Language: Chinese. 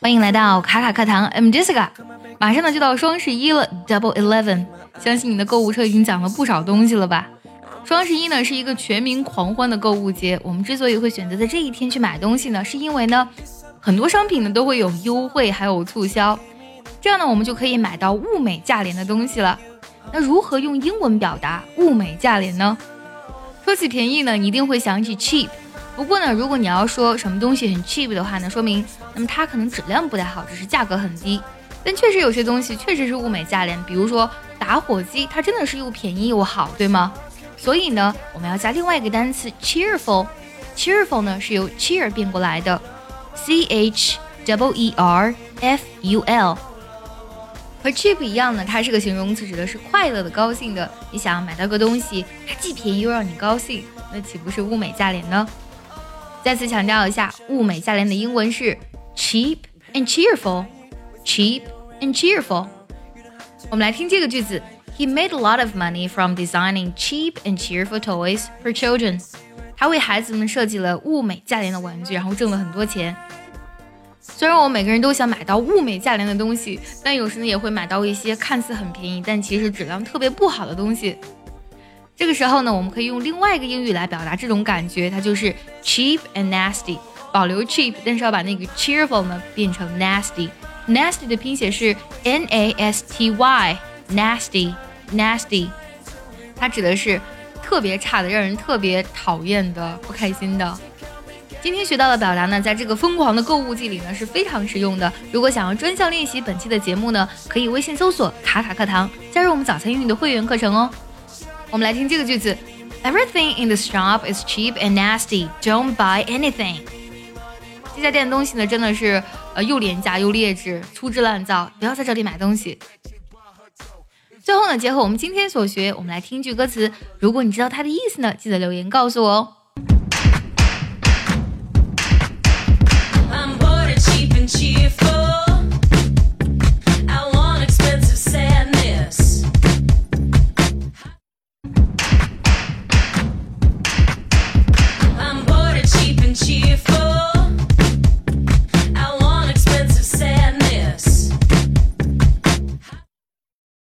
欢迎来到卡卡课堂，I'm Jessica。马上呢就到双十一了，Double Eleven，相信你的购物车已经攒了不少东西了吧？双十一呢是一个全民狂欢的购物节，我们之所以会选择在这一天去买东西呢，是因为呢很多商品呢都会有优惠还有促销，这样呢我们就可以买到物美价廉的东西了。那如何用英文表达物美价廉呢？说起便宜呢，你一定会想起 cheap。不过呢，如果你要说什么东西很 cheap 的话呢，说明那么它可能质量不太好，只是价格很低。但确实有些东西确实是物美价廉，比如说打火机，它真的是又便宜又好，对吗？所以呢，我们要加另外一个单词 cheerful。cheerful 呢是由 cheer 变过来的，c h w e r f u l。和 cheap 一样呢，它是个形容词，指的是快乐的、高兴的。你想买到个东西，它既便宜又让你高兴，那岂不是物美价廉呢？再次强调一下，物美价廉的英文是 cheap and cheerful。cheap and cheerful。我们来听这个句子：He made a lot of money from designing cheap and cheerful toys for children。他为孩子们设计了物美价廉的玩具，然后挣了很多钱。虽然我们每个人都想买到物美价廉的东西，但有时呢也会买到一些看似很便宜，但其实质量特别不好的东西。这个时候呢，我们可以用另外一个英语来表达这种感觉，它就是 cheap and nasty。保留 cheap，但是要把那个 cheerful 呢变成 nasty。nasty 的拼写是 n a s t y，nasty，nasty，它指的是特别差的，让人特别讨厌的，不开心的。今天学到的表达呢，在这个疯狂的购物季里呢是非常实用的。如果想要专项练习本期的节目呢，可以微信搜索“卡卡课堂”，加入我们早餐英语的会员课程哦。我们来听这个句子：Everything in the shop is cheap and nasty. Don't buy anything. 这家店的东西呢，真的是呃又廉价又劣质，粗制滥造，不要在这里买东西。最后呢，结合我们今天所学，我们来听一句歌词。如果你知道它的意思呢，记得留言告诉我哦。I'm